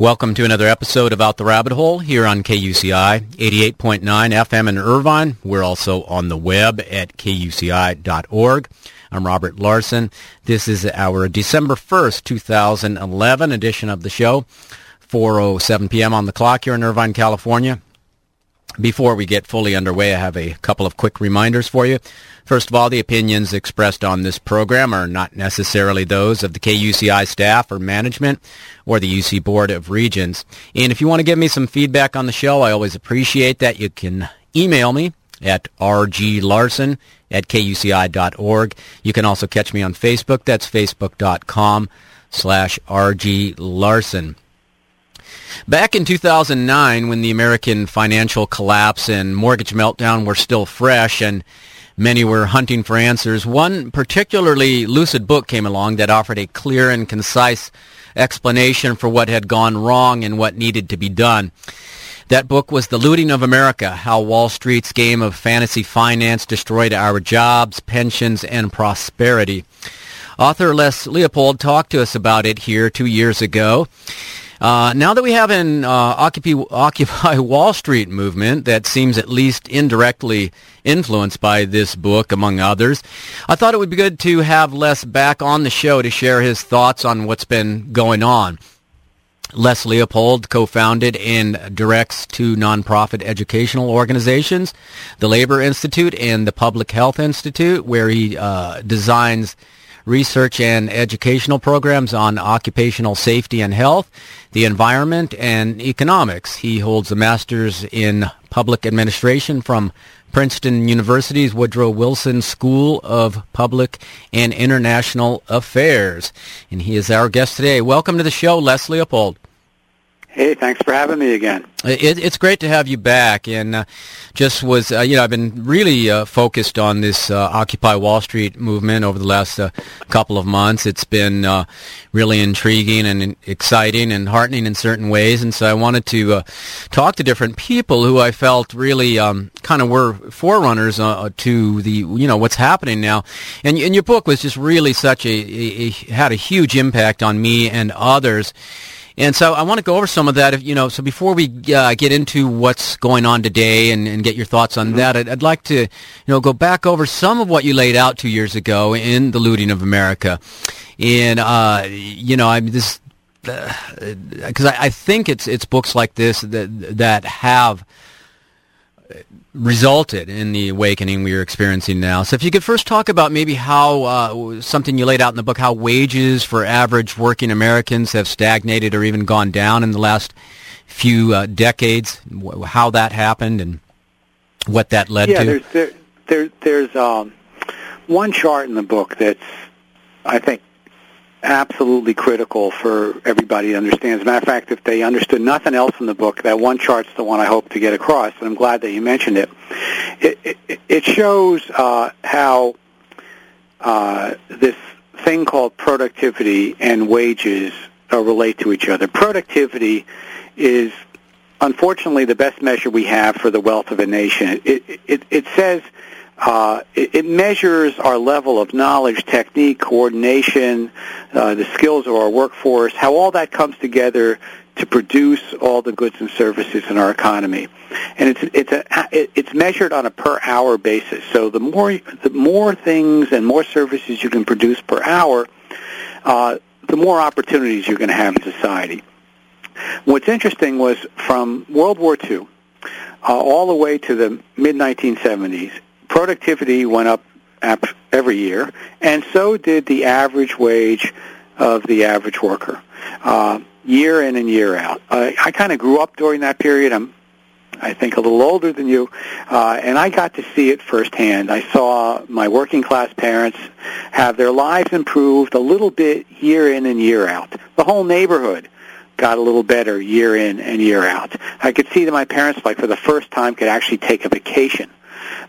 Welcome to another episode of Out the Rabbit Hole here on KUCI 88.9 FM in Irvine. We're also on the web at kuci.org. I'm Robert Larson. This is our December 1st, 2011 edition of the show. 4.07 p.m. on the clock here in Irvine, California. Before we get fully underway, I have a couple of quick reminders for you. First of all, the opinions expressed on this program are not necessarily those of the KUCI staff or management or the UC Board of Regents. And if you want to give me some feedback on the show, I always appreciate that. You can email me at rglarson at kuci.org. You can also catch me on Facebook. That's facebook.com slash rglarson. Back in 2009, when the American financial collapse and mortgage meltdown were still fresh and Many were hunting for answers. One particularly lucid book came along that offered a clear and concise explanation for what had gone wrong and what needed to be done. That book was The Looting of America, How Wall Street's Game of Fantasy Finance Destroyed Our Jobs, Pensions, and Prosperity. Author Les Leopold talked to us about it here two years ago. Uh, now that we have an uh, Occupy, Occupy Wall Street movement that seems at least indirectly influenced by this book, among others, I thought it would be good to have Les back on the show to share his thoughts on what's been going on. Les Leopold co-founded and directs two nonprofit educational organizations, the Labor Institute and the Public Health Institute, where he uh, designs research and educational programs on occupational safety and health, the environment, and economics. He holds a master's in public administration from Princeton University's Woodrow Wilson School of Public and International Affairs. And he is our guest today. Welcome to the show, Les Leopold. Hey, thanks for having me again. It, it's great to have you back, and uh, just was uh, you know I've been really uh, focused on this uh, Occupy Wall Street movement over the last uh, couple of months. It's been uh, really intriguing and exciting and heartening in certain ways, and so I wanted to talk to different people who I felt really um, kind of were forerunners to the you know what's happening now. And, and your book was just really such a, a, a had a huge impact on me and others. And so I want to go over some of that. If, you know, so before we uh, get into what's going on today and, and get your thoughts on mm-hmm. that, I'd, I'd, like to, you know, go back over some of what you laid out two years ago in the looting of America. And uh, you know, I mean, this because uh, I, I think it's it's books like this that that have resulted in the awakening we are experiencing now. So if you could first talk about maybe how uh, something you laid out in the book, how wages for average working Americans have stagnated or even gone down in the last few uh, decades, how that happened and what that led yeah, to. There's, there, there, there's um, one chart in the book that's, I think, absolutely critical for everybody to understand. As a matter of fact, if they understood nothing else in the book, that one chart's the one I hope to get across, and I'm glad that you mentioned it. It, it, it shows uh, how uh, this thing called productivity and wages uh, relate to each other. Productivity is unfortunately the best measure we have for the wealth of a nation. It, it, it says uh, it, it, measures our level of knowledge, technique, coordination, uh, the skills of our workforce, how all that comes together to produce all the goods and services in our economy. And it's it's a it's measured on a per hour basis. So the more the more things and more services you can produce per hour, uh, the more opportunities you're going to have in society. What's interesting was from World War II uh, all the way to the mid 1970s, productivity went up every year, and so did the average wage of the average worker, uh, year in and year out. I, I kind of grew up during that period. I'm, I think, a little older than you, uh, and I got to see it firsthand. I saw my working class parents have their lives improved a little bit year in and year out. The whole neighborhood got a little better year in and year out. I could see that my parents, like for the first time, could actually take a vacation.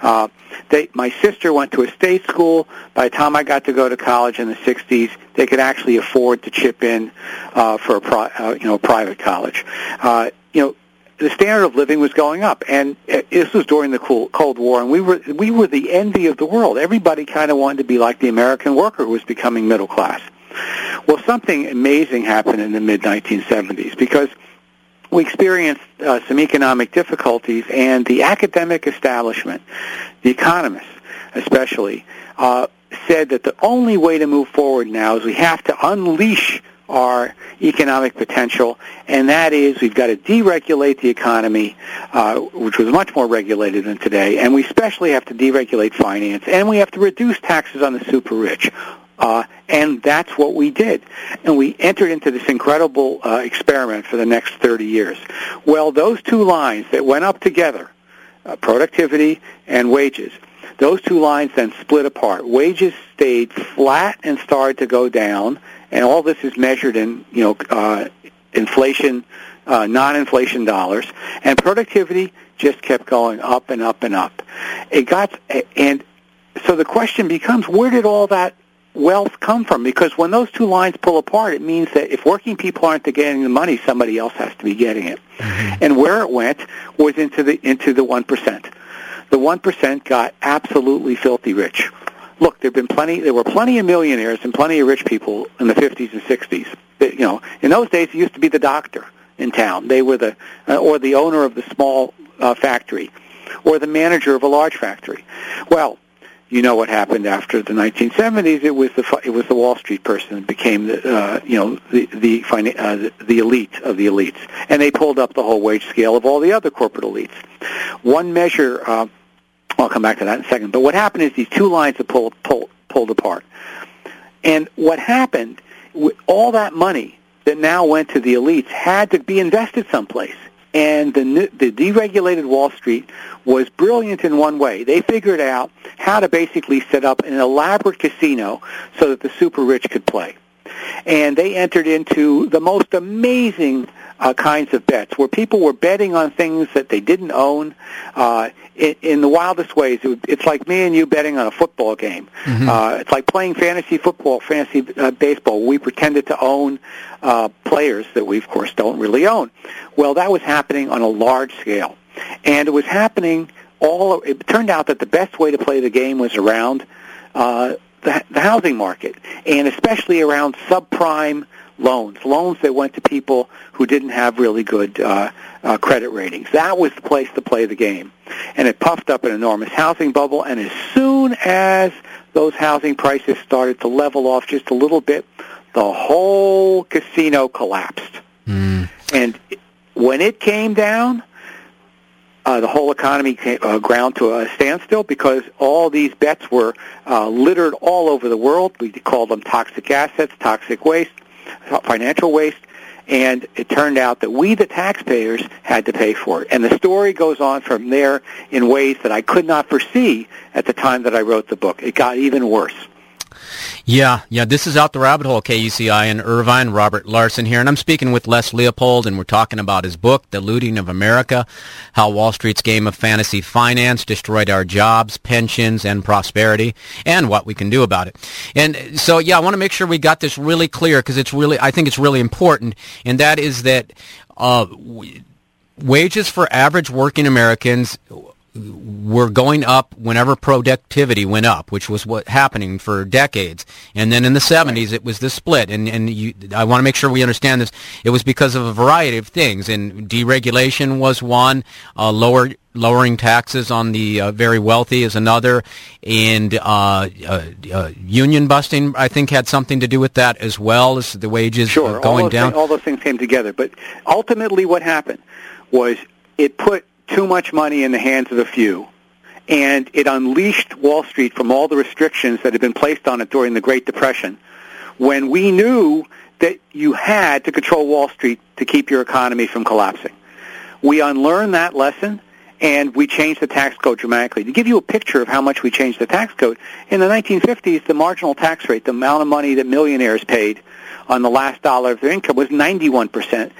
Uh, they, my sister went to a state school. By the time I got to go to college in the 60s, they could actually afford to chip in uh, for a pri- uh, you know private college. Uh, you know, the standard of living was going up, and uh, this was during the Cold War, and we were we were the envy of the world. Everybody kind of wanted to be like the American worker who was becoming middle class. Well, something amazing happened in the mid-1970s because we experienced uh, some economic difficulties, and the academic establishment, the economists especially, uh, said that the only way to move forward now is we have to unleash our economic potential, and that is we've got to deregulate the economy, uh, which was much more regulated than today, and we especially have to deregulate finance, and we have to reduce taxes on the super rich. Uh, and that's what we did. And we entered into this incredible uh, experiment for the next 30 years. Well, those two lines that went up together, uh, productivity and wages, those two lines then split apart. Wages stayed flat and started to go down, and all this is measured in, you know, uh, inflation, uh, non-inflation dollars, and productivity just kept going up and up and up. It got, and so the question becomes, where did all that wealth come from? Because when those two lines pull apart, it means that if working people aren't getting the money, somebody else has to be getting it. Mm-hmm. And where it went was into the into the one percent. The one percent got absolutely filthy rich. Look, there've been plenty. There were plenty of millionaires and plenty of rich people in the 50s and 60s. You know, in those days, it used to be the doctor in town. They were the uh, or the owner of the small uh, factory, or the manager of a large factory. Well, you know what happened after the 1970s. It was the it was the Wall Street person that became the uh, you know the the, uh, the elite of the elites, and they pulled up the whole wage scale of all the other corporate elites. One measure. Uh, I'll come back to that in a second. But what happened is these two lines have pulled pulled pulled apart, and what happened? with All that money that now went to the elites had to be invested someplace. And the, the deregulated Wall Street was brilliant in one way. They figured out how to basically set up an elaborate casino so that the super rich could play. And they entered into the most amazing uh, kinds of bets where people were betting on things that they didn't own uh, in, in the wildest ways. It, it's like me and you betting on a football game. Mm-hmm. Uh, it's like playing fantasy football, fantasy uh, baseball. We pretended to own uh, players that we, of course, don't really own. Well, that was happening on a large scale, and it was happening all. It turned out that the best way to play the game was around uh, the, the housing market, and especially around subprime loans, loans that went to people who didn't have really good uh, uh, credit ratings. That was the place to play the game, and it puffed up an enormous housing bubble. And as soon as those housing prices started to level off just a little bit, the whole casino collapsed. Mm. And when it came down, uh, the whole economy came, uh, ground to a standstill because all these bets were uh, littered all over the world. We called them toxic assets, toxic waste, financial waste, and it turned out that we, the taxpayers, had to pay for it. And the story goes on from there in ways that I could not foresee at the time that I wrote the book. It got even worse. Yeah, yeah, this is Out the Rabbit Hole, KUCI in Irvine. Robert Larson here, and I'm speaking with Les Leopold, and we're talking about his book, The Looting of America, How Wall Street's Game of Fantasy Finance Destroyed Our Jobs, Pensions, and Prosperity, and what we can do about it. And so, yeah, I want to make sure we got this really clear, because it's really, I think it's really important, and that is that uh, wages for average working Americans were going up whenever productivity went up, which was what happening for decades. And then in the 70s, it was the split. And, and you, I want to make sure we understand this. It was because of a variety of things. And deregulation was one, uh, lower, lowering taxes on the uh, very wealthy is another. And uh, uh, uh union busting, I think, had something to do with that as well as the wages sure, going all down. Things, all those things came together. But ultimately what happened was it put too much money in the hands of a few, and it unleashed Wall Street from all the restrictions that had been placed on it during the Great Depression, when we knew that you had to control Wall Street to keep your economy from collapsing. We unlearned that lesson, and we changed the tax code dramatically. To give you a picture of how much we changed the tax code, in the 1950s, the marginal tax rate, the amount of money that millionaires paid on the last dollar of their income was 91 percent.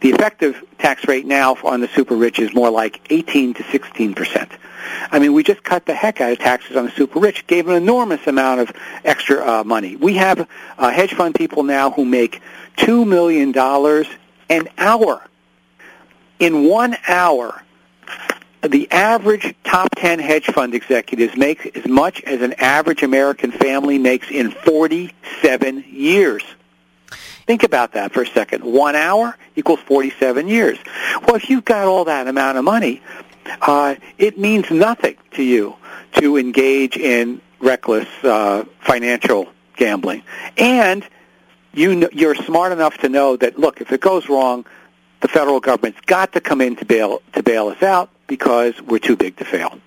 The effective tax rate now on the super rich is more like 18 to 16 percent. I mean, we just cut the heck out of taxes on the super rich, gave an enormous amount of extra uh, money. We have uh, hedge fund people now who make $2 million an hour. In one hour, the average top 10 hedge fund executives make as much as an average American family makes in 47 years. Think about that for a second. One hour equals 47 years. Well, if you've got all that amount of money, uh, it means nothing to you to engage in reckless uh, financial gambling. And you know, you're smart enough to know that, look, if it goes wrong, the federal government's got to come in to bail to bail us out because we're too big to fail.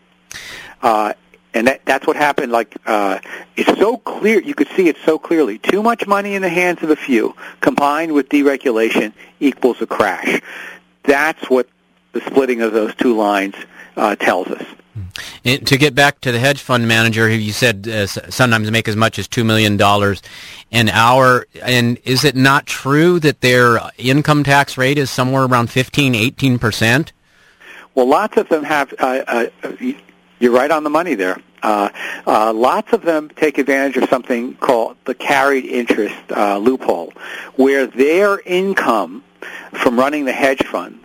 Uh, and that, that's what happened. Like uh, it's so clear, you could see it so clearly. Too much money in the hands of a few, combined with deregulation, equals a crash. That's what the splitting of those two lines uh, tells us. And to get back to the hedge fund manager, who you said uh, sometimes make as much as two million dollars an hour. And is it not true that their income tax rate is somewhere around 15, 18 percent? Well, lots of them have. Uh, uh, you're right on the money there. Uh, uh, lots of them take advantage of something called the carried interest uh, loophole, where their income from running the hedge fund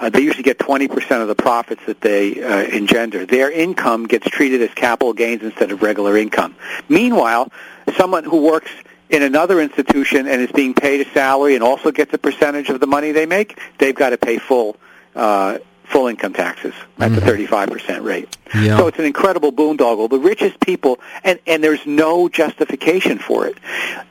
uh, they usually get 20% of the profits that they uh, engender. Their income gets treated as capital gains instead of regular income. Meanwhile, someone who works in another institution and is being paid a salary and also gets a percentage of the money they make, they've got to pay full uh, full income taxes at mm-hmm. the 35% rate. Yeah. So it's an incredible boondoggle. The richest people, and, and there's no justification for it.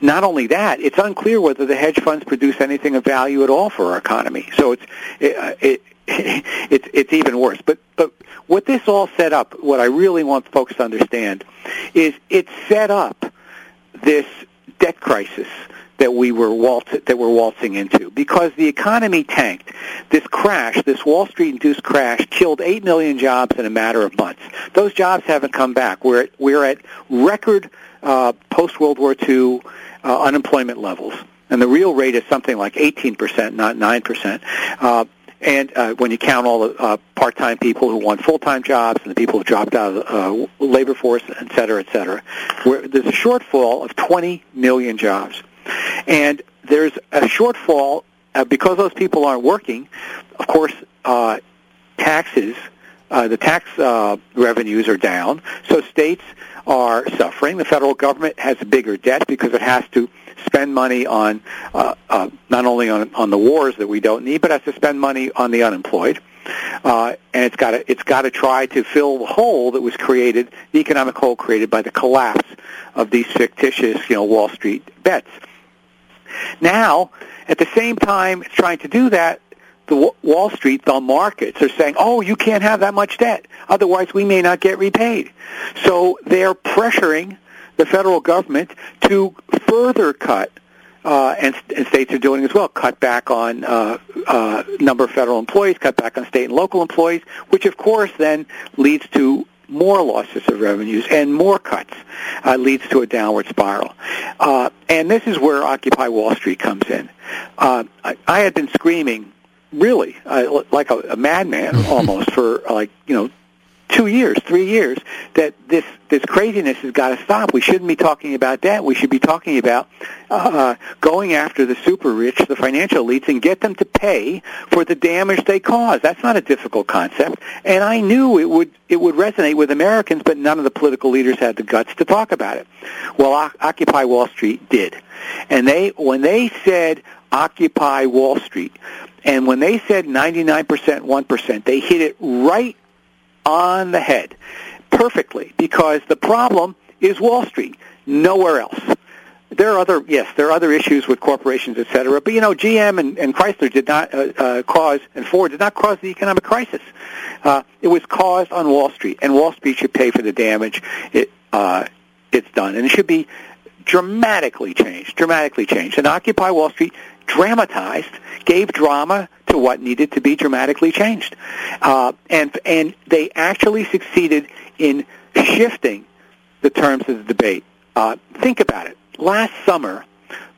Not only that, it's unclear whether the hedge funds produce anything of value at all for our economy. So it's, it, uh, it it's it's even worse. But but what this all set up, what I really want folks to understand, is it set up this debt crisis that we were waltz, that we're waltzing into because the economy tanked. This crash, this Wall Street induced crash, killed eight million jobs in a matter of months. Those jobs haven't come back. We're at, we're at record uh, post World War II uh, unemployment levels, and the real rate is something like 18 percent, not nine percent. Uh, and uh, when you count all the uh, part-time people who want full-time jobs and the people who dropped out of the uh, labor force, et cetera, et cetera, where there's a shortfall of 20 million jobs. And there's a shortfall uh, because those people aren't working. Of course, uh, taxes, uh, the tax uh, revenues are down, so states are suffering. The federal government has a bigger debt because it has to spend money on uh, uh, not only on, on the wars that we don't need, but has to spend money on the unemployed. Uh, and it's got to it's got to try to fill the hole that was created, the economic hole created by the collapse of these fictitious, you know, Wall Street bets. Now, at the same time, it's trying to do that. The Wall Street, the markets are saying, "Oh, you can't have that much debt, otherwise we may not get repaid." So they're pressuring the federal government to further cut, uh, and, and states are doing as well, cut back on uh, uh, number of federal employees, cut back on state and local employees, which of course then leads to more losses of revenues and more cuts uh, leads to a downward spiral. Uh, and this is where Occupy Wall Street comes in. Uh, I, I had been screaming, really, uh, like a, a madman almost, for like you know two years, three years, that this this craziness has got to stop. We shouldn't be talking about that. We should be talking about uh, going after the super rich, the financial elites, and get them to pay for the damage they cause. That's not a difficult concept, and I knew it would it would resonate with Americans, but none of the political leaders had the guts to talk about it. Well, o- Occupy Wall Street did, and they when they said Occupy Wall Street. And when they said 99%, 1%, they hit it right on the head perfectly because the problem is Wall Street, nowhere else. There are other yes, there are other issues with corporations, et cetera. But you know, GM and, and Chrysler did not uh, uh, cause, and Ford did not cause the economic crisis. Uh, it was caused on Wall Street, and Wall Street should pay for the damage it uh, it's done, and it should be dramatically changed, dramatically changed. And Occupy Wall Street dramatized, gave drama to what needed to be dramatically changed. Uh, and, and they actually succeeded in shifting the terms of the debate. Uh, think about it. Last summer,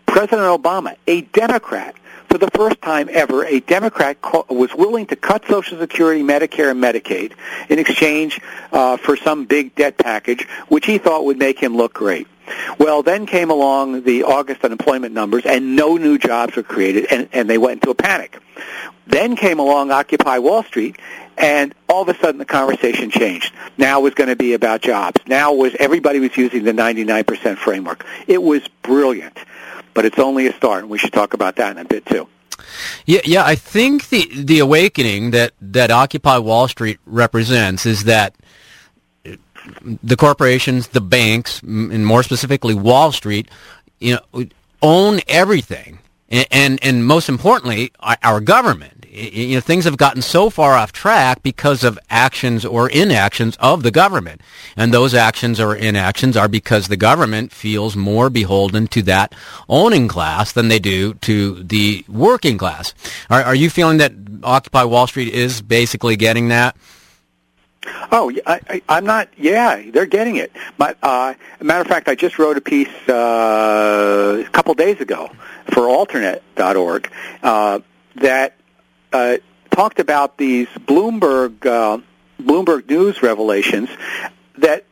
President Obama, a Democrat, for the first time ever, a Democrat was willing to cut Social Security, Medicare, and Medicaid in exchange uh, for some big debt package, which he thought would make him look great. Well, then came along the August unemployment numbers, and no new jobs were created, and, and they went into a panic. Then came along Occupy Wall Street, And all of a sudden the conversation changed. Now it was going to be about jobs. Now was everybody was using the 99% framework. It was brilliant, but it's only a start, and we should talk about that in a bit too. Yeah, yeah. I think the the awakening that that Occupy Wall Street represents is that the corporations, the banks, and more specifically Wall Street, you know, own everything, and and, and most importantly, our government. You know, things have gotten so far off track because of actions or inactions of the government, and those actions or inactions are because the government feels more beholden to that owning class than they do to the working class. Are, are you feeling that Occupy Wall Street is basically getting that? Oh, I, am not. Yeah, they're getting it. My, uh, matter of fact, I just wrote a piece uh, a couple days ago for AlterNet.org uh, that uh, talked about these Bloomberg uh, Bloomberg News revelations that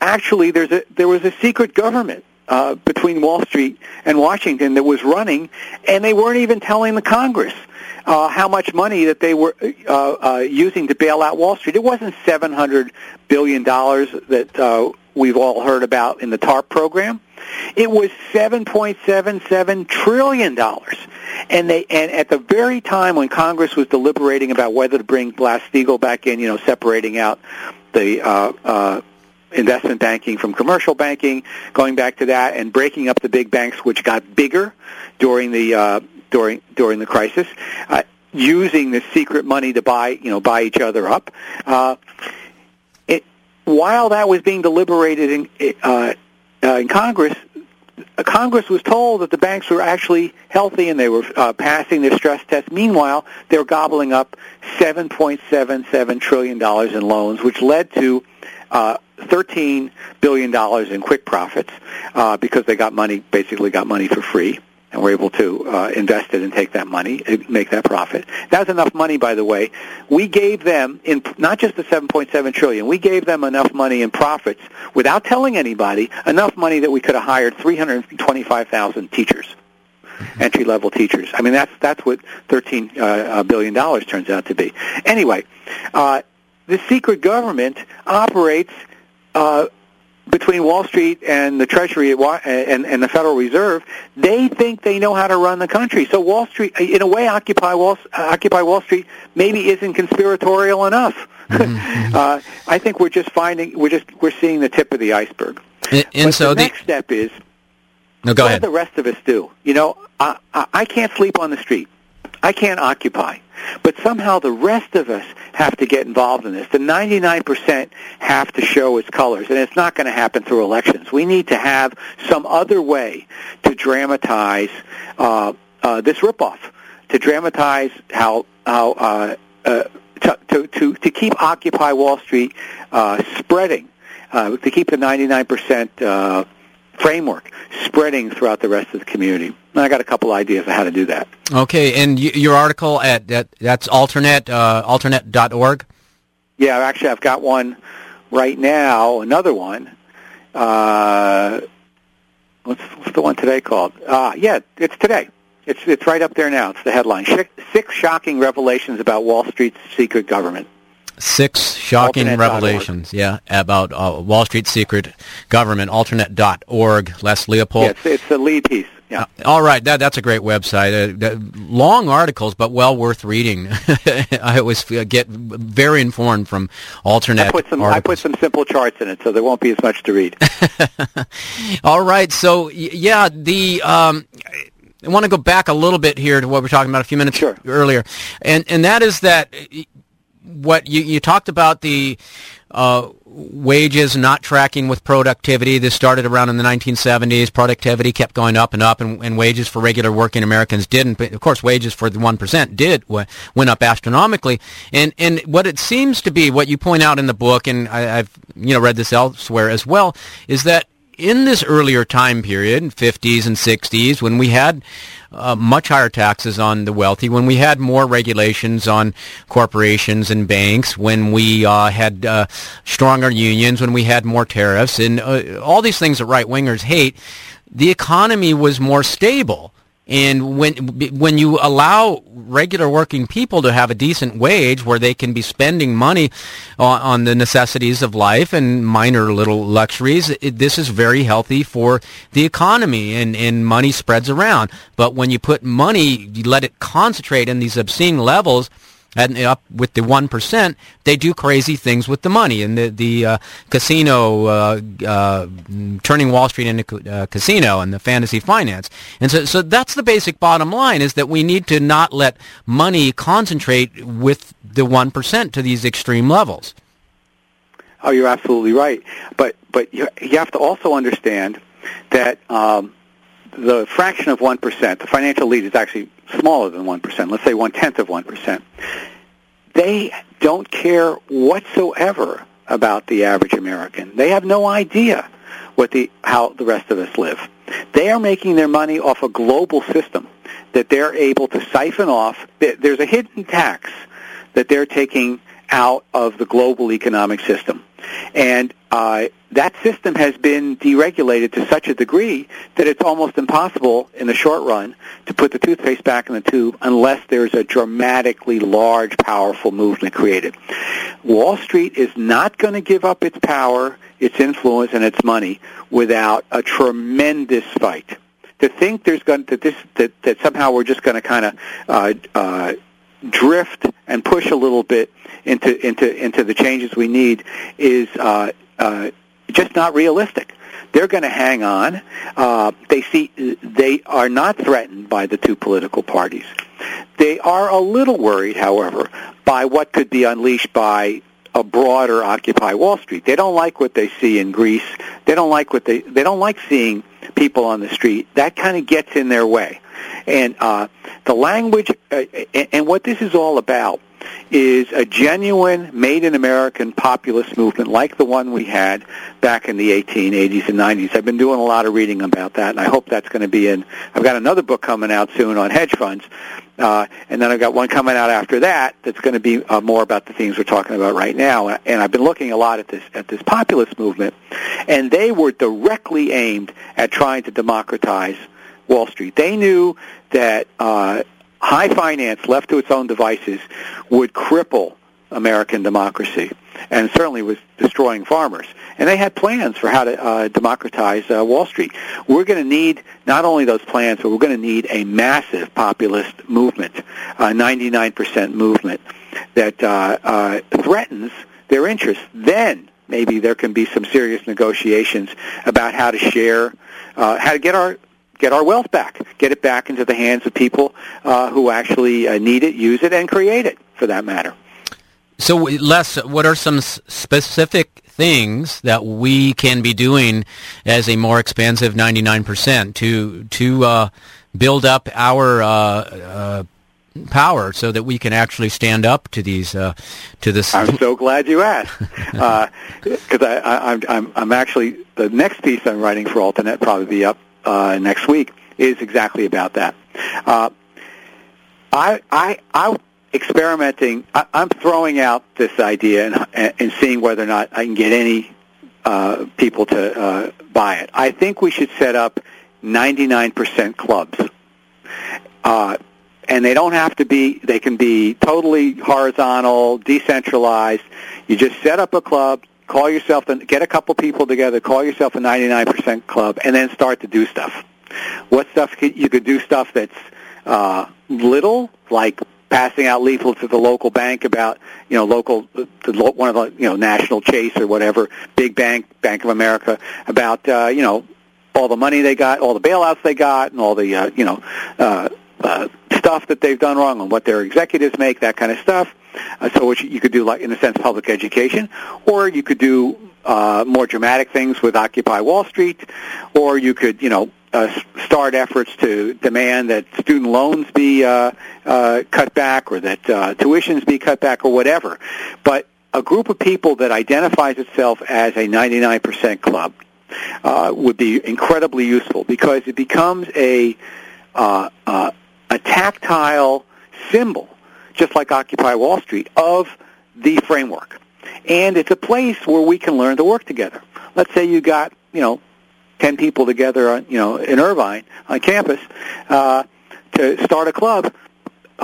actually there's a there was a secret government uh, between Wall Street and Washington that was running, and they weren't even telling the Congress uh, how much money that they were uh, uh, using to bail out Wall Street. It wasn't seven hundred billion dollars that uh, we've all heard about in the TARP program. It was seven point seven seven trillion dollars, and they and at the very time when Congress was deliberating about whether to bring Glass-Steagall back in, you know, separating out the uh, uh, investment banking from commercial banking, going back to that, and breaking up the big banks, which got bigger during the uh, during during the crisis, uh, using the secret money to buy you know buy each other up. Uh, it, while that was being deliberated in uh, uh, in Congress, uh, Congress was told that the banks were actually healthy and they were uh, passing their stress test. Meanwhile, they were gobbling up $7.77 trillion in loans, which led to uh, $13 billion in quick profits uh, because they got money, basically got money for free and were able to uh, invest it and take that money, uh, make that profit. That was enough money, by the way. We gave them in not just the 7.7 trillion. We gave them enough money in profits without telling anybody. Enough money that we could have hired 325,000 teachers, mm-hmm. entry level teachers. I mean, that's that's what 13 uh, billion dollars turns out to be. Anyway, uh, the secret government operates. Uh, between Wall Street and the Treasury and, and the Federal Reserve, they think they know how to run the country. So Wall Street, in a way, Occupy Wall, Occupy Wall Street maybe isn't conspiratorial enough. Mm-hmm. uh, I think we're just finding we're just we're seeing the tip of the iceberg. And, and so the, the next step is no, go what ahead. the rest of us do? You know, I, I, I can't sleep on the street. I can't occupy. But somehow the rest of us have to get involved in this. The 99% have to show its colors, and it's not going to happen through elections. We need to have some other way to dramatize uh, uh, this ripoff, to dramatize how how uh, uh, to, to to to keep Occupy Wall Street uh, spreading, uh, to keep the 99% uh, framework spreading throughout the rest of the community. And I got a couple ideas of how to do that. Okay, and y- your article at that, that's AlterNet uh, alternet.org. Yeah, actually, I've got one right now. Another one. Uh, what's, what's the one today called? Uh, yeah, it's today. It's it's right up there now. It's the headline: Six shocking revelations about Wall Street's secret government. Six shocking AlterNet. revelations, yeah, about uh, Wall Street secret government, alternet.org, Les Leopold. Yeah, it's, it's a lead piece. Yeah. Uh, all right, that that's a great website. Uh, long articles, but well worth reading. I always get very informed from AlterNet. I put some articles. I put some simple charts in it, so there won't be as much to read. all right, so yeah, the. Um, I want to go back a little bit here to what we were talking about a few minutes sure. earlier, and and that is that what you, you talked about the uh, wages not tracking with productivity. This started around in the 1970s. Productivity kept going up and up, and, and wages for regular working Americans didn't. But of course, wages for the one percent did went up astronomically. And and what it seems to be, what you point out in the book, and I, I've you know read this elsewhere as well, is that in this earlier time period, 50s and 60s, when we had uh, much higher taxes on the wealthy, when we had more regulations on corporations and banks, when we uh, had uh, stronger unions, when we had more tariffs, and uh, all these things that right wingers hate, the economy was more stable. And when when you allow regular working people to have a decent wage where they can be spending money on, on the necessities of life and minor little luxuries, it, this is very healthy for the economy and, and money spreads around. But when you put money, you let it concentrate in these obscene levels, and up with the one percent, they do crazy things with the money. And the the uh, casino uh, uh, turning Wall Street into uh, casino and the fantasy finance. And so so that's the basic bottom line: is that we need to not let money concentrate with the one percent to these extreme levels. Oh, you're absolutely right. But but you, you have to also understand that. Um, the fraction of 1%, the financial elite is actually smaller than 1%, let's say one-tenth of 1%. They don't care whatsoever about the average American. They have no idea what the, how the rest of us live. They are making their money off a global system that they're able to siphon off. There's a hidden tax that they're taking out of the global economic system. And uh, that system has been deregulated to such a degree that it's almost impossible in the short run to put the toothpaste back in the tube unless there's a dramatically large, powerful movement created. Wall Street is not going to give up its power, its influence, and its money without a tremendous fight. To think there's going to, this that, that somehow we're just going to kind of uh, uh, drift and push a little bit into into into the changes we need is uh, uh, just not realistic. They're going to hang on. Uh, they see they are not threatened by the two political parties. They are a little worried, however, by what could be unleashed by a broader Occupy Wall Street. They don't like what they see in Greece. They don't like what they they don't like seeing people on the street. That kind of gets in their way. And uh, the language uh, and what this is all about is a genuine made in American populist movement like the one we had back in the 1880s and 90s. I've been doing a lot of reading about that, and I hope that's going to be in. I've got another book coming out soon on hedge funds, uh, and then I've got one coming out after that that's going to be uh, more about the themes we're talking about right now. And I've been looking a lot at this at this populist movement, and they were directly aimed at trying to democratize Wall Street. They knew that uh, high finance left to its own devices would cripple American democracy and certainly was destroying farmers. And they had plans for how to uh, democratize uh, Wall Street. We're going to need not only those plans, but we're going to need a massive populist movement, a 99% movement that uh, uh, threatens their interests. Then maybe there can be some serious negotiations about how to share, uh, how to get our get our wealth back, get it back into the hands of people uh, who actually uh, need it, use it, and create it, for that matter. So, Les, what are some specific things that we can be doing as a more expansive 99% to to uh, build up our uh, uh, power so that we can actually stand up to these uh, to this. I'm so glad you asked because uh, I, I, I'm I'm actually the next piece I'm writing for AlterNet probably be up uh, next week is exactly about that. Uh, I, I, I experimenting. I, I'm throwing out this idea and, and seeing whether or not I can get any uh, people to uh, buy it. I think we should set up 99% clubs. Uh, and they don't have to be, they can be totally horizontal, decentralized. You just set up a club, call yourself and get a couple people together, call yourself a 99% club, and then start to do stuff. What stuff could, you could do stuff that's uh, little, like passing out leaflets at the local bank about you know local the, one of the you know National Chase or whatever big bank Bank of America about uh, you know all the money they got, all the bailouts they got, and all the uh, you know uh, uh, stuff that they've done wrong and what their executives make, that kind of stuff. Uh, so which you could do, like in a sense, public education, or you could do uh, more dramatic things with Occupy Wall Street, or you could, you know, uh, start efforts to demand that student loans be uh, uh, cut back, or that uh, tuitions be cut back, or whatever. But a group of people that identifies itself as a 99% club uh, would be incredibly useful because it becomes a uh, uh, a tactile symbol, just like Occupy Wall Street, of the framework. And it's a place where we can learn to work together. Let's say you got, you know, 10 people together, on, you know, in Irvine on campus. Uh, to start a club,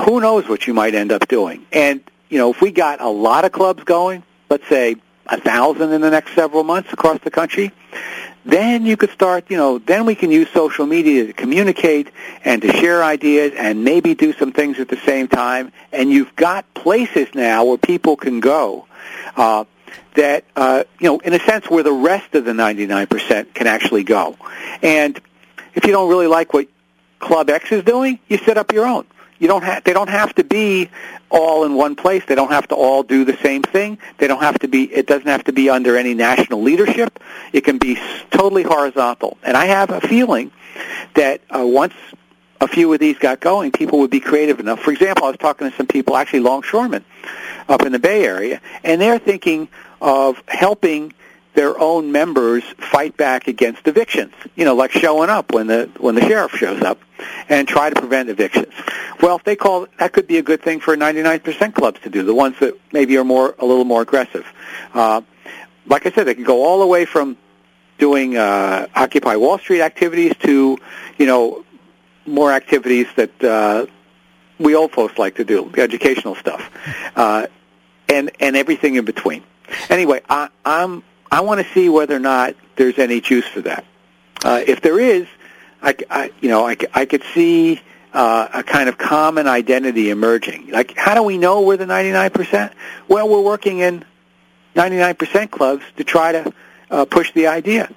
who knows what you might end up doing. And, you know, if we got a lot of clubs going, let's say a thousand in the next several months across the country, then you could start, you know, then we can use social media to communicate and to share ideas and maybe do some things at the same time. And you've got places now where people can go uh, that, uh, you know, in a sense where the rest of the 99% can actually go. And if you don't really like what Club X is doing, you set up your own. You don't have. They don't have to be all in one place. They don't have to all do the same thing. They don't have to be. It doesn't have to be under any national leadership. It can be totally horizontal. And I have a feeling that uh, once a few of these got going, people would be creative enough. For example, I was talking to some people, actually longshoremen, up in the Bay Area, and they're thinking of helping their own members fight back against evictions. You know, like showing up when the when the sheriff shows up and try to prevent evictions. Well, if they call that could be a good thing for 99% clubs to do. The ones that maybe are more a little more aggressive. Uh, like I said, they can go all the way from doing uh, Occupy Wall Street activities to, you know, more activities that uh, we old folks like to do, the educational stuff, uh, and and everything in between. Anyway, I, I'm I want to see whether or not there's any juice for that. Uh, if there is, I, I you know, I, I could see uh, a kind of common identity emerging. Like, how do we know we're the 99%? Well, we're working in 99% clubs to try to uh, push the idea,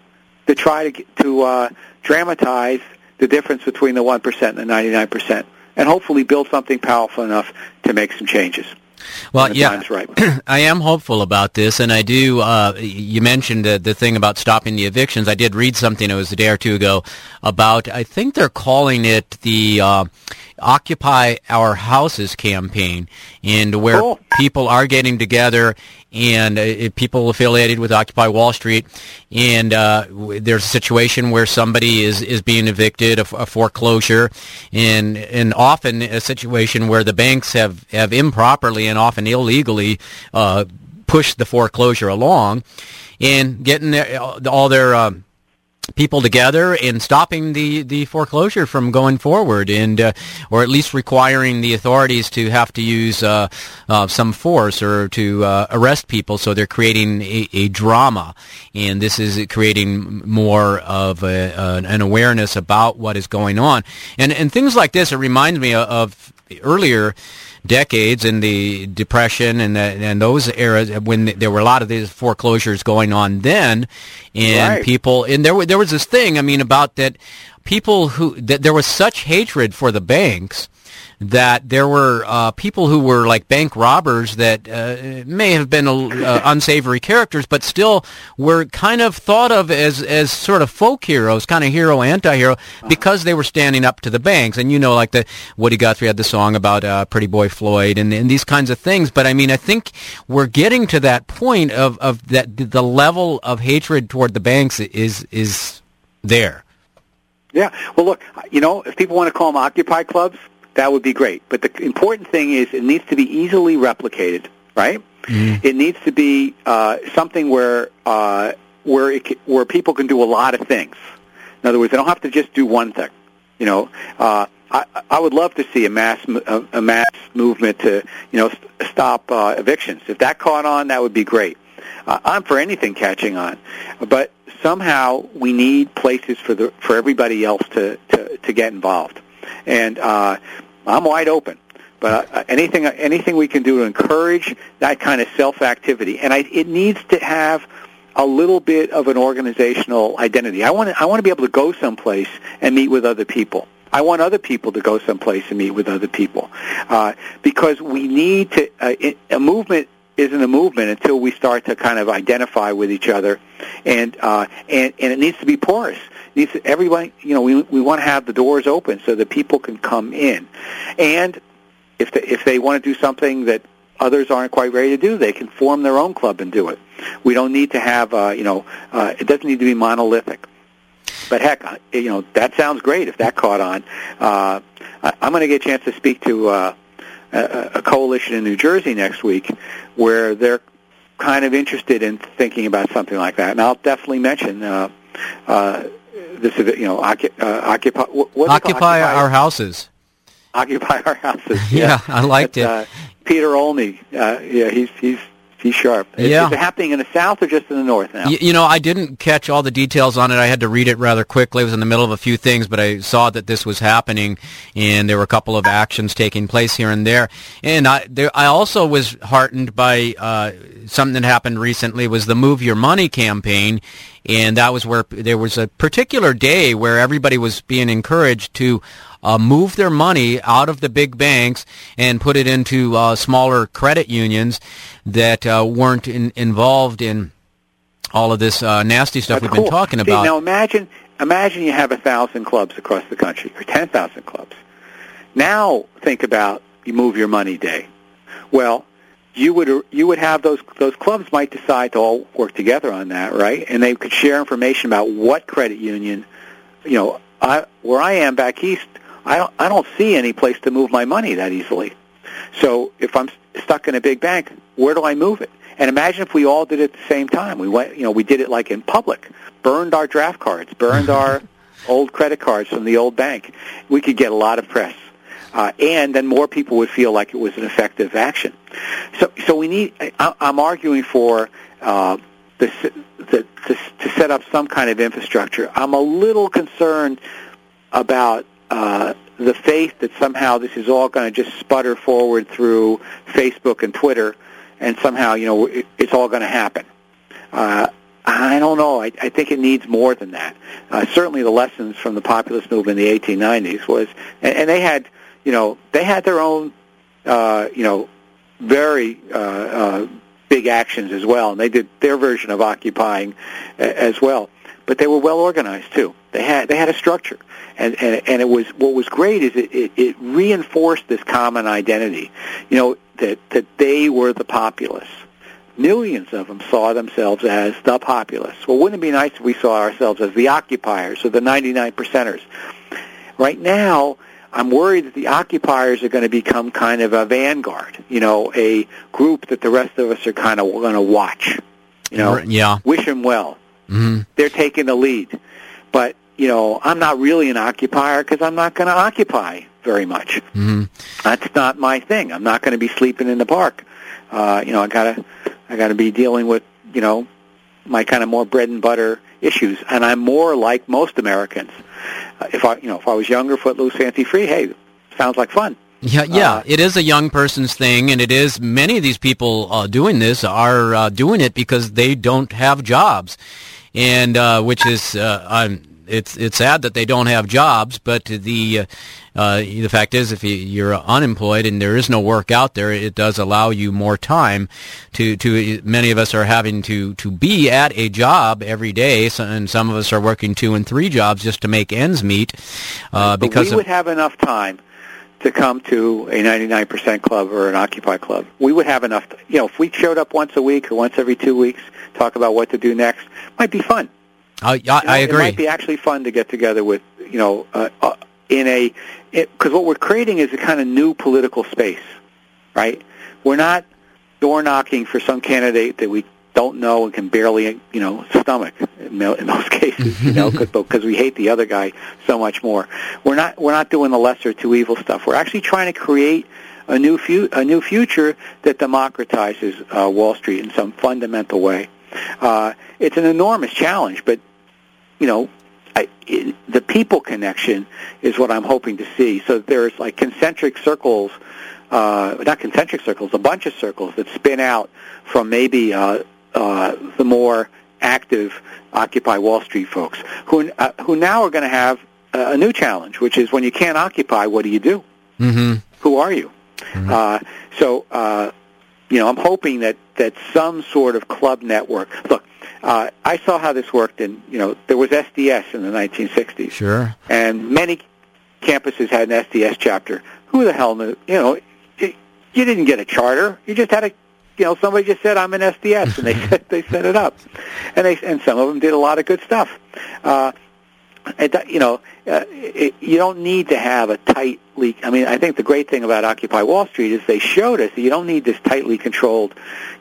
to try to to uh, dramatize the difference between the 1% and the 99%, and hopefully build something powerful enough to make some changes. Well, yeah, right. I am hopeful about this, and I do. Uh, you mentioned the, the thing about stopping the evictions. I did read something. It was a day or two ago about. I think they're calling it the. Uh, Occupy Our Houses campaign, and where cool. people are getting together and uh, people affiliated with Occupy Wall Street, and uh, there's a situation where somebody is, is being evicted, a, a, foreclosure, and and often a situation where the banks have, have improperly and often illegally uh, pushed the foreclosure along, and getting their, all their um, people together in stopping the, the foreclosure from going forward and uh, or at least requiring the authorities to have to use uh, uh, some force or to uh, arrest people. So they're creating a, a, drama. And this is creating more of a, an awareness about what is going on. And and things like this it reminds me of earlier decades in the depression and the, and those eras when there were a lot of these foreclosures going on then and right. people and there there was this thing I mean about that people who that there was such hatred for the banks that there were uh, people who were like bank robbers that uh, may have been uh, unsavory characters, but still were kind of thought of as as sort of folk heroes, kind of hero anti-hero, because they were standing up to the banks. And you know, like the Woody Guthrie had the song about uh, Pretty Boy Floyd and, and these kinds of things. But I mean, I think we're getting to that point of of that the level of hatred toward the banks is is there. Yeah. Well, look, you know, if people want to call them Occupy clubs, that would be great. But the important thing is it needs to be easily replicated, right? Mm-hmm. It needs to be uh, something where uh, where it, where people can do a lot of things. In other words, they don't have to just do one thing. You know, uh, I, I would love to see a mass a, a mass movement to you know st- stop uh, evictions. If that caught on, that would be great. Uh, I'm for anything catching on, but somehow we need places for the for everybody else to to, to get involved. And uh, I'm wide open. But uh, anything anything we can do to encourage that kind of self activity, and I, it needs to have a little bit of an organizational identity. I want to, I want to be able to go someplace and meet with other people. I want other people to go someplace and meet with other people, uh, because we need to. Uh, it, a movement isn't a movement until we start to kind of identify with each other, and uh, and and it needs to be porous these everybody, you know, we we want to have the doors open so that people can come in, and if they, if they want to do something that others aren't quite ready to do, they can form their own club and do it. We don't need to have, uh, you know, uh, it doesn't need to be monolithic. But heck, uh, you know, that sounds great if that caught on. Uh, I'm going to get a chance to speak to uh, a, a coalition in New Jersey next week where they're kind of interested in thinking about something like that. And I'll definitely mention uh, uh, this, you know, uh, occupy, occupy our houses. Occupy Our Houses. Yeah, I liked But, it. Uh, Peter Olney, uh, yeah, he's he's sharp. Is, Yeah. is it happening in the South or just in the North now? Y- You know, I didn't catch all the details on it. I had to read it rather quickly. I was in the middle of a few things, but I saw that this was happening, and there were a couple of actions taking place here and there. And I, there, I also was heartened by uh, something that happened recently. Was the Move Your Money campaign, and that was where there was a particular day where everybody was being encouraged to. Uh, move their money out of the big banks and put it into uh, smaller credit unions that uh, weren't in, involved in all of this uh, nasty stuff That's we've been cool. talking See, about. now imagine imagine you have a thousand clubs across the country or ten thousand clubs. Now think about you move your money day. Well, you would you would have those those clubs might decide to all work together on that, right? And they could share information about what credit union, you know, I where I am back east, I don't I don't see any place to move my money that easily. So if I'm stuck in a big bank, where do I move it? And imagine if we all did it at the same time. We went, you know, we did it like in public, burned our draft cards, burned our old credit cards from the old bank. We could get a lot of press, uh, and then more people would feel like it was an effective action. So, so we need. I, I'm arguing for uh, the, the, to, to set up some kind of infrastructure. I'm a little concerned about uh, the faith that somehow this is all going to just sputter forward through Facebook and Twitter, and somehow you know it, it's all going to happen. Uh, I don't know. I, I think it needs more than that. Uh, certainly, the lessons from the populist movement in the 1890s was, and, and they had, you know, they had their own, uh, you know, very uh, uh, big actions as well, and they did their version of occupying as well. But they were well organized too. They had they had a structure, and and, and it was what was great is it, it, it reinforced this common identity. You know that that they were the populace. Millions of them saw themselves as the populace. Well, wouldn't it be nice if we saw ourselves as the occupiers or the 99 percenters? Right now, I'm worried that the occupiers are going to become kind of a vanguard, you know, a group that the rest of us are kind of going to watch. You know, yeah. wish them well. Hmm They're taking the lead. But, you know, I'm not really an occupier because I'm not going to occupy very much. hmm That's not my thing. I'm not going to be sleeping in the park. Uh, you know, I gotta, I gotta be dealing with, you know, my kind of more bread and butter issues, and I'm more like most Americans. Uh, if I, you know, if I was younger, footloose, fancy free, hey, sounds like fun. Yeah, yeah. Uh, it is a young person's thing, and it is many of these people uh, doing this are uh, doing it because they don't have jobs, and uh, which is uh, I'm, it's it's sad that they don't have jobs, but the uh, uh, the fact is, if you, you're unemployed and there is no work out there, it does allow you more time to to. Many of us are having to to be at a job every day, and some of us are working two and three jobs just to make ends meet, uh, But because we of would have enough time to come to a 99% club or an Occupy club. We would have enough, you know, if we showed up once a week or once every two weeks, talk about what to do next, might be fun. I, I, You know, I agree. It might be actually fun to get together with, you know, uh, uh, in a, because what we're creating is a kind of new political space, right? We're not door knocking for some candidate that we don't know and can barely, you know, stomach in most cases, you know, because we hate the other guy so much more. We're not we're not doing the lesser two evil stuff. We're actually trying to create a new fu- a new future that democratizes uh, Wall Street in some fundamental way. Uh, it's an enormous challenge, but you know, I, it, the people connection is what I'm hoping to see. So there's like concentric circles, uh, not concentric circles, a bunch of circles that spin out from maybe uh, uh, the more active Occupy Wall Street folks, who uh, who now are going to have a, a new challenge, which is when you can't occupy, what do you do? hmm Who are you? Uh, so, uh, you know, I'm hoping that, that some sort of club network. Look, uh, I saw how this worked, and you know, there was SDS in the 1960s, Sure. and many campuses had an SDS chapter. Who the hell knew? You know, you, you didn't get a charter. You just had a, you know, somebody just said I'm an SDS, and they set they set it up, and they and some of them did a lot of good stuff. Uh, it, you know, uh, it, you don't need to have a tightly. I mean, I think the great thing about Occupy Wall Street is they showed us that you don't need this tightly controlled,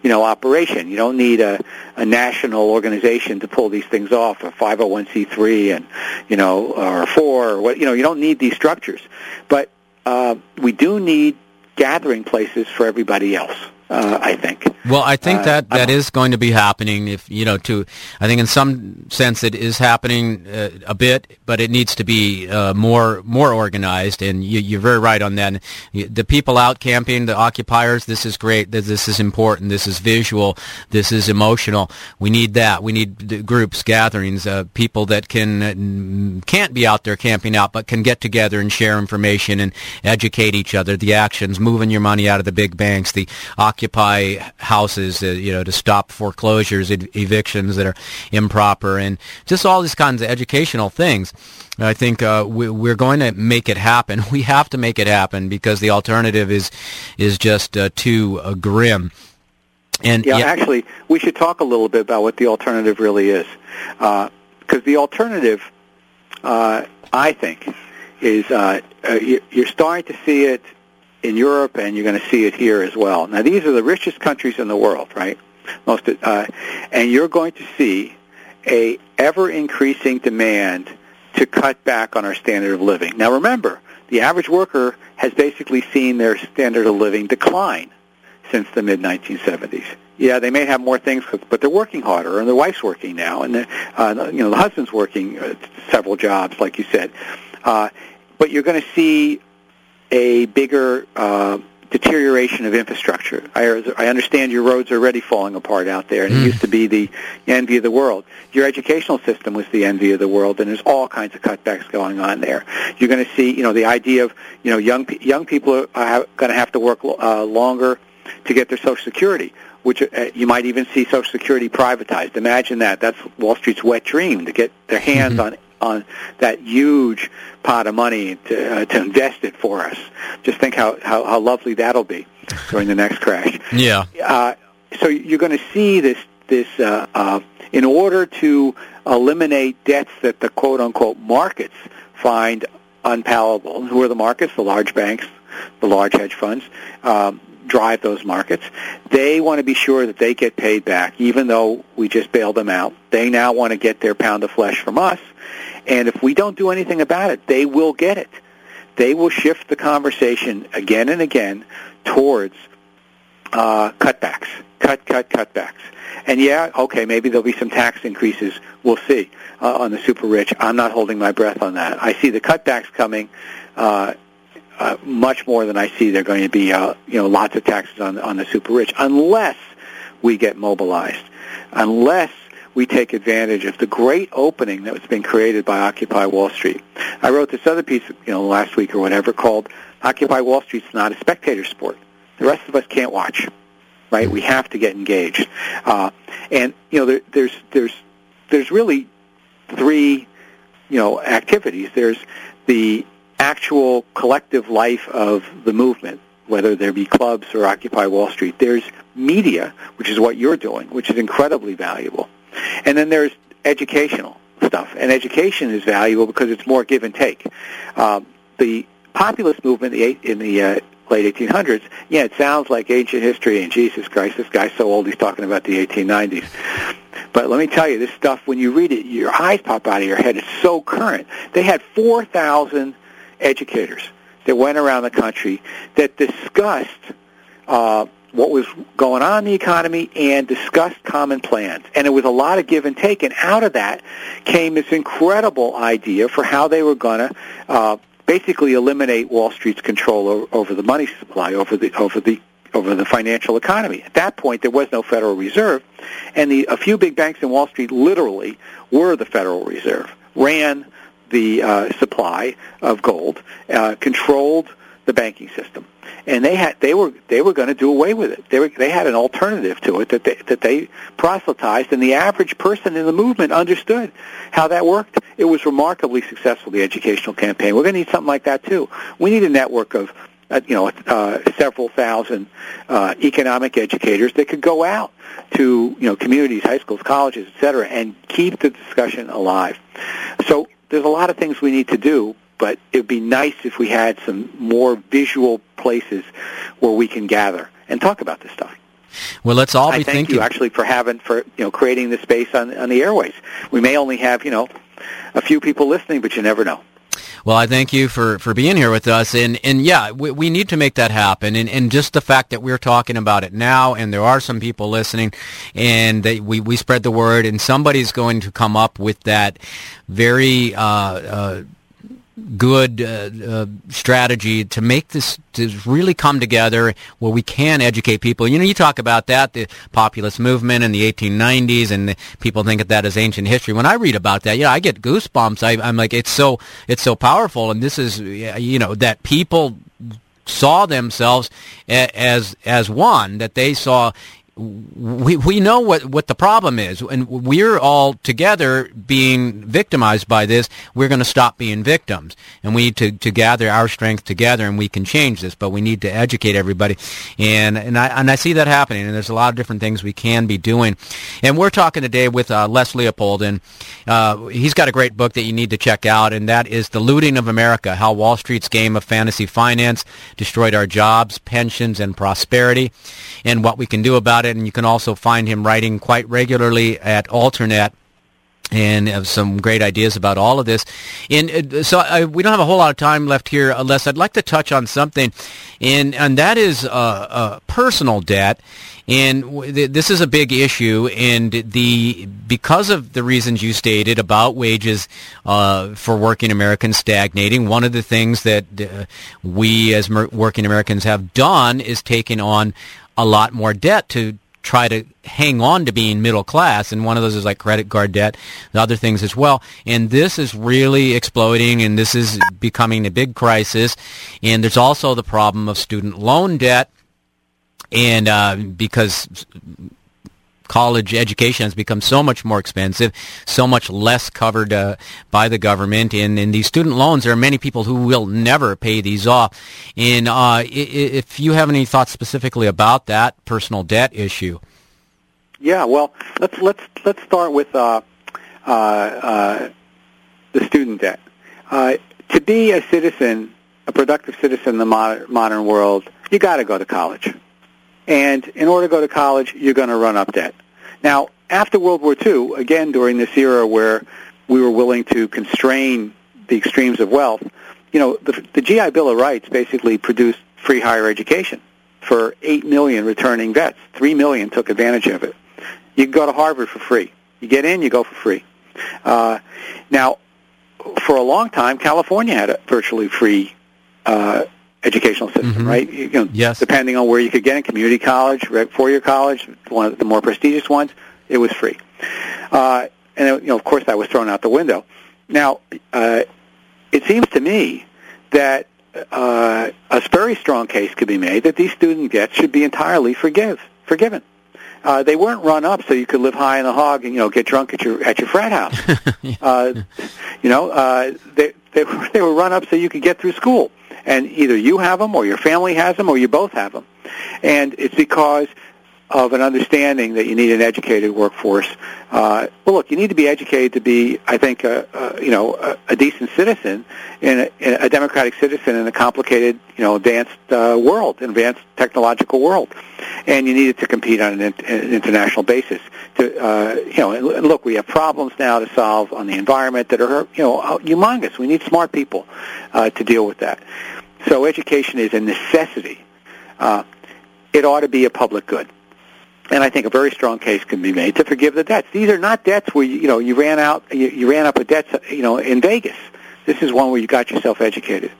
you know, operation. You don't need a, a national organization to pull these things off, a 501c3 and, you know, or a four or what. You know, you don't need these structures. But uh, we do need gathering places for everybody else uh, I think. Well, I think uh, that that is going to be happening. If you know, to I think in some sense it is happening uh, a bit, but it needs to be uh, more more organized. And you, are very right on that. The people out camping, the occupiers, this is great. This is important. This is visual. This is emotional. We need that. We need groups, gatherings, uh, people that can can't be out there camping out, but can get together and share information and educate each other. The actions, moving your money out of the big banks, the occupy houses, uh, you know, to stop foreclosures, ev- evictions that are improper, and just all these kinds of educational things. I think uh, we, are going to make it happen. We have to make it happen because the alternative is is just uh, too uh, grim. And yeah, yeah, actually, we should talk a little bit about what the alternative really is, because uh, the alternative, uh, I think, is you're starting to see it in Europe, and you're going to see it here as well. Now, these are the richest countries in the world, right? Most, uh, and you're going to see a ever increasing demand to cut back on our standard of living. Now, remember, the average worker has basically seen their standard of living decline since the mid 1970s. Yeah, they may have more things, but they're working harder, and their wife's working now, and the, uh, you know the husband's working uh, several jobs, like you said. Uh, but you're going to see a bigger uh, deterioration of infrastructure. I, I understand your roads are already falling apart out there, and mm. it used to be the envy of the world. Your educational system was the envy of the world, and there's all kinds of cutbacks going on there. You're going to see, you know, the idea of, you know, young young people are going to have to work uh, longer to get their Social Security which uh, you might even see Social Security privatized. Imagine that. That's Wall Street's wet dream to get their hands mm-hmm. on on that huge pot of money to, uh, to invest it for us. Just think how, how, how lovely that'll be during the next crash. Yeah. Uh, so you're going to see this this uh, uh, in order to eliminate debts that the quote unquote markets find unpalatable. Who are the markets? The large banks, the large hedge funds. Um, drive those markets. They want to be sure that they get paid back, even though we just bailed them out. They now want to get their pound of flesh from us, and if we don't do anything about it, they will get it. They will shift the conversation again and again towards uh, cutbacks, cut, cut, cutbacks. And yeah, okay, maybe there'll be some tax increases. We'll see uh, on the super rich. I'm not holding my breath on that. I see the cutbacks coming uh, uh, much more than I see there going to be, uh, you know, lots of taxes on on the super rich, unless we get mobilized, unless we take advantage of the great opening that was being created by Occupy Wall Street. I wrote this other piece, you know, last week or whatever, called Occupy Wall Street's not a spectator sport. The rest of us can't watch, right? We have to get engaged. Uh, and you know, there, there's there's there's really three, you know, activities. There's the actual collective life of the movement, whether there be clubs or Occupy Wall Street. There's media, which is what you're doing, which is incredibly valuable. And then there's educational stuff, and education is valuable because it's more give and take. Um, the populist movement in the, in the uh, late 1800s, yeah, it sounds like ancient history, and Jesus Christ, this guy's so old he's talking about the 1890s. But let me tell you, this stuff, when you read it, your eyes pop out of your head. It's so current. They had 4,000 educators that went around the country that discussed uh, what was going on in the economy and discussed common plans. And it was a lot of give and take. And out of that came this incredible idea for how they were going to uh, basically eliminate Wall Street's control over, over the money supply, over the over the over the financial economy. At that point, there was no Federal Reserve, and the a few big banks in Wall Street literally were the Federal Reserve, ran the uh, supply of gold, uh, controlled the banking system and they had they were they were going to do away with it. They were they had an alternative to it that they that they proselytized, and the average person in the movement understood how that worked. It was remarkably successful. The educational campaign. We're going to need something like that too. We need a network of uh, you know uh, several thousand uh, economic educators that could go out to you know communities, high schools, colleges, et cetera, and keep the discussion alive. So there's a lot of things we need to do but it would be nice if we had some more visual places where we can gather and talk about this stuff. Well, let's all be I thank thinking. you actually for having for you know creating the space on on the airways. We may only have you know a few people listening, but you never know. Well, I thank you for, for being here with us. And, and yeah, we, we need to make that happen. And, and just the fact that we're talking about it now and there are some people listening and they, we, we spread the word and somebody's going to come up with that very uh, uh, good uh, uh, strategy to make this to really come together where we can educate people. You know, you talk about that, the populist movement in the 1890s, and people think of that as ancient history. When I read about that, yeah, I get goosebumps. I, I'm like, it's so it's so powerful, and this is you know that people saw themselves as as one that they saw we we know what what the problem is, and we're all together being victimized by this. We're going to stop being victims, and we need to, to gather our strength together, and we can change this. But we need to educate everybody, and and I and I see that happening. And there's a lot of different things we can be doing. And we're talking today with uh, Les Leopold, and uh, he's got a great book that you need to check out, and that is "The Looting of America: How Wall Street's Game of Fantasy Finance Destroyed Our Jobs, Pensions, and Prosperity, and What We Can Do About." It, and you can also find him writing quite regularly at AlterNet and have some great ideas about all of this. And uh, so I, we don't have a whole lot of time left here, unless I'd like to touch on something, and and that is uh, uh, personal debt. And w- this is a big issue, and the because of the reasons you stated about wages uh, for working Americans stagnating, one of the things that uh, we as mer- working Americans have done is taken on a lot more debt to try to hang on to being middle class. And one of those is like credit card debt the other things as well. And this is really exploding and this is becoming a big crisis. And there's also the problem of student loan debt. And uh, because college education has become so much more expensive, so much less covered uh, by the government. And in these student loans, there are many people who will never pay these off. And uh, if you have any thoughts specifically about that personal debt issue. Yeah, well, let's let's let's start with uh, uh, uh the student debt. Uh, to be a citizen, a productive citizen in the modern, modern world, you got to go to college. And in order to go to college, you're going to run up debt. Now, after World War II, again during this era where we were willing to constrain the extremes of wealth, you know, the, the GI Bill of Rights basically produced free higher education for 8 million returning vets. 3 million took advantage of it. You can go to Harvard for free. You get in, you go for free. Uh, now, for a long time, California had a virtually free uh, educational system, mm-hmm. right? You know, yes. Depending on where you could get in, community college, four-year college, one of the more prestigious ones, it was free. Uh, and you know, of course, that was thrown out the window. Now, uh, it seems to me that uh, a very strong case could be made that these student debts should be entirely forgive, forgiven. Uh, they weren't run up so you could live high in the hog and you know get drunk at your at your frat house. uh, you know, uh, they they they were run up so you could get through school and either you have them or your family has them or you both have them. And it's because of an understanding that you need an educated workforce. Uh, well, look, you need to be educated to be, I think, a, a you know, a, a decent citizen, and a, a democratic citizen in a complicated, you know, advanced uh, world, advanced technological world, and you need it to compete on an, an international basis. To, uh, you know, and look, we have problems now to solve on the environment that are, you know, humongous. We need smart people uh, to deal with that. So education is a necessity. Uh, it ought to be a public good. And I think a very strong case can be made to forgive the debts. These are not debts where you, know you ran out you, you ran up a debt you know in Vegas. This is one where you got yourself educated.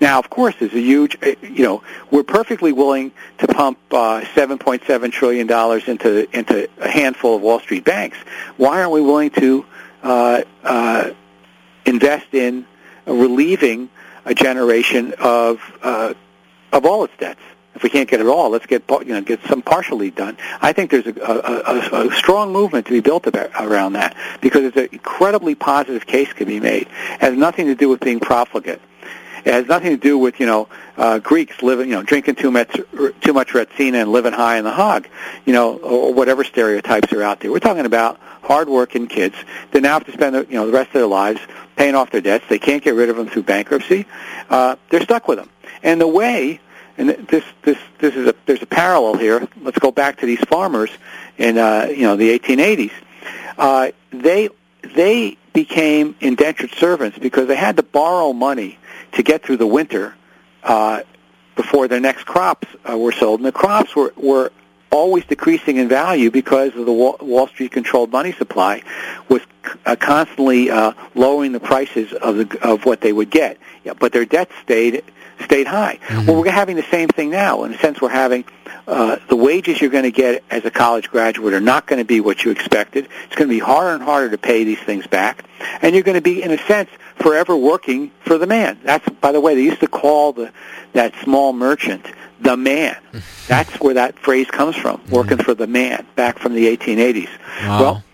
Now, of course, there's a huge, uh, you know, we're perfectly willing to pump uh, 7.7 trillion dollars into into a handful of Wall Street banks. Why aren't we willing to uh, uh, invest in relieving a generation of uh, of all its debts. If we can't get it all, let's get you know get some partially done. I think there's a, a, a a strong movement to be built about, around that because it's an incredibly positive case can be made. It has nothing to do with being profligate. It has nothing to do with you know uh, Greeks living you know drinking too much too much Retsina and living high in the hog, you know, or whatever stereotypes are out there. We're talking about hardworking kids that now have to spend you know the rest of their lives paying off their debts. They can't get rid of them through bankruptcy. Uh, they're stuck with them. And the way, and this this this is a there's a parallel here. Let's go back to these farmers in uh, you know the 1880s. Uh, they they became indentured servants because they had to borrow money to get through the winter uh, before their next crops uh, were sold. And the crops were, were always decreasing in value because of the Wall, Wall Street controlled money supply was uh, constantly uh, lowering the prices of the of what they would get. Yeah, but their debts stayed stayed high. Mm-hmm. Well, we're having the same thing now. In a sense, we're having uh, the wages you're going to get as a college graduate are not going to be what you expected. It's going to be harder and harder to pay these things back, and you're going to be, in a sense, forever working for the man. That's, by the way, they used to call the that small merchant the man. That's where that phrase comes from, mm-hmm. working for the man, back from the 1880s. Wow. Well,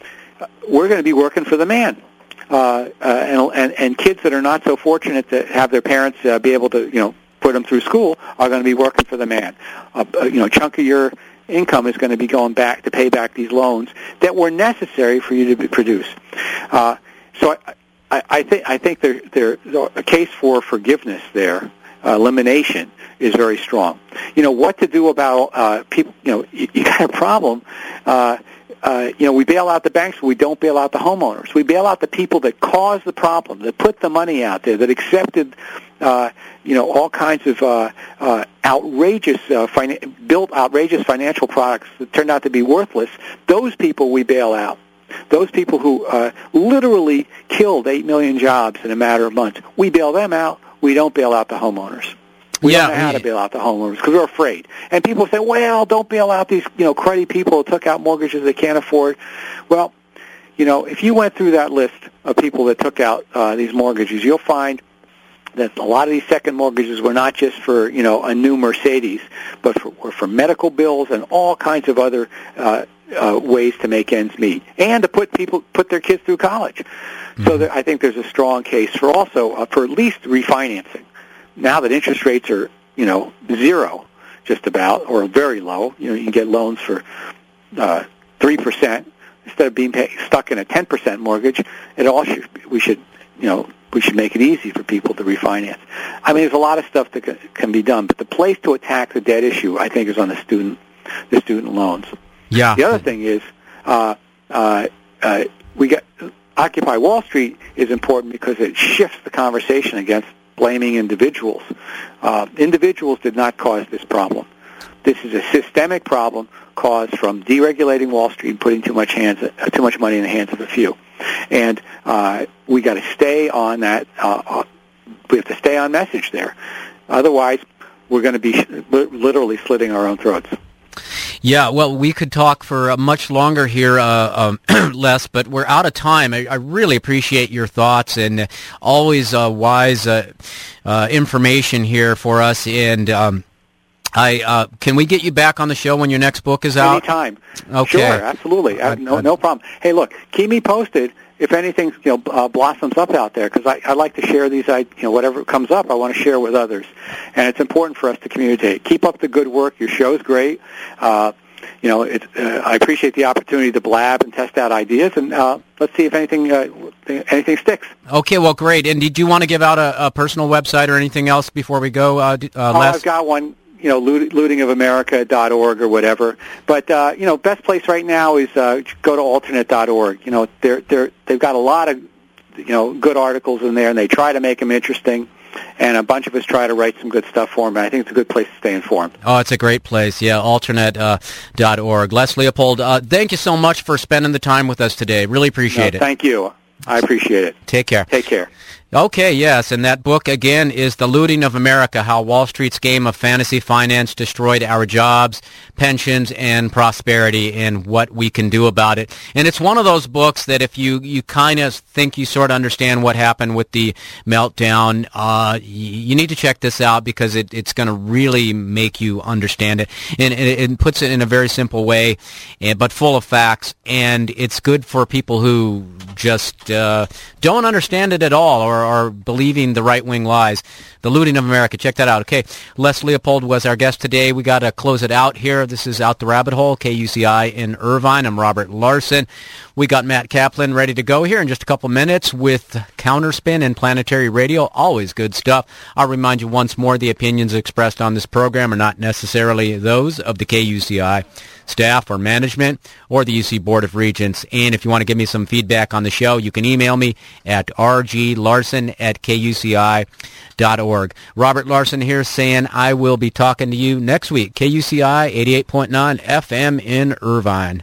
we're going to be working for the man. Uh, uh, and, and, and kids that are not so fortunate to have their parents uh, be able to, you know, put them through school are going to be working for the man. Uh, uh, you know, a chunk of your income is going to be going back to pay back these loans that were necessary for you to produce. Uh, so I, I, I think I think there there a case for forgiveness there, uh, elimination is very strong. You know what to do about uh, people. You know you, you got a problem. Uh, uh, you know, we bail out the banks, but we don't bail out the homeowners. We bail out the people that caused the problem, that put the money out there, that accepted, uh, you know, all kinds of uh, uh, outrageous, uh, finan- built outrageous financial products that turned out to be worthless. Those people we bail out. Those people who uh, literally killed 8 million jobs in a matter of months, we bail them out. We don't bail out the homeowners. We yeah, don't know how to bail out the homeowners because we're afraid. And people say, well, don't bail out these, you know, cruddy people who took out mortgages they can't afford. Well, you know, if you went through that list of people that took out uh, these mortgages, you'll find that a lot of these second mortgages were not just for, you know, a new Mercedes, but for, were for medical bills and all kinds of other uh, uh, ways to make ends meet and to put people put their kids through college. Mm-hmm. So there, I think there's a strong case for also uh, for at least refinancing now that interest rates are, you know, zero just about or very low, you know, you can get loans for uh, 3% instead of being pay, stuck in a 10% mortgage. It all should, we should, you know, we should make it easy for people to refinance. I mean, there's a lot of stuff that can, can be done, but the place to attack the debt issue, I think, is on the student, the student loans. Yeah. The other thing is, uh, uh, uh, we got Occupy Wall Street is important because it shifts the conversation against blaming individuals. Uh, individuals did not cause this problem. This is a systemic problem caused from deregulating Wall Street and putting too much hands, too much money in the hands of a few. And uh, we got to stay on that. Uh, we have to stay on message there. Otherwise, we're going to be literally slitting our own throats. Yeah, well, we could talk for uh, much longer here, uh, um, Les, but we're out of time. I, I, really appreciate your thoughts and always uh, wise uh, uh, information here for us. And um, I uh, can we get you back on the show when your next book is out? Anytime. Okay. Sure, absolutely. no, no problem. Hey, look, keep me posted if anything you know uh, blossoms up out there because I, I like to share these I you know whatever comes up I want to share with others. And it's important for us to communicate. Keep up the good work. Your show's great. Uh, you know it, uh, I appreciate the opportunity to blab and test out ideas and uh, let's see if anything uh, anything sticks. Okay well great. And did you want to give out a, a personal website or anything else before we go? Uh, uh, oh, I've got one you know, loot, lootingofamerica.org or whatever. But uh, you know, best place right now is uh, go to alternet.org. You know, they're they're they've got a lot of you know good articles in there, and they try to make them interesting. And a bunch of us try to write some good stuff for them. And I think it's a good place to stay informed. Oh, it's a great place. Yeah, alternet.org. Uh, Les Leopold, uh, thank you so much for spending the time with us today. Really appreciate no, it. Thank you. I appreciate it. Take care. Take care. Okay, yes, and that book again is The Looting of America, How Wall Street's Game of Fantasy Finance Destroyed Our Jobs, Pensions, and Prosperity, and what we can do about it. And it's one of those books that if you, you kind of think you sort of understand what happened with the meltdown, uh, you need to check this out because it, it's going to really make you understand it. And it, it puts it in a very simple way, eh, but full of facts, and it's good for people who just uh, don't understand it at all or are, believing the right wing lies. The looting of America. Check that out. Okay. Les Leopold was our guest today. We got to close it out here. This is Out the Rabbit Hole, KUCI in Irvine. I'm Robert Larson. We got Matt Kaplan ready to go here in just a couple minutes with Counterspin and Planetary Radio. Always good stuff. I'll remind you once more the opinions expressed on this program are not necessarily those of the KUCI staff or management or the UC Board of Regents. And if you want to give me some feedback on the show, you can email me at rglarson at kuci.org. Robert Larson here saying I will be talking to you next week. KUCI 88.9 FM in Irvine.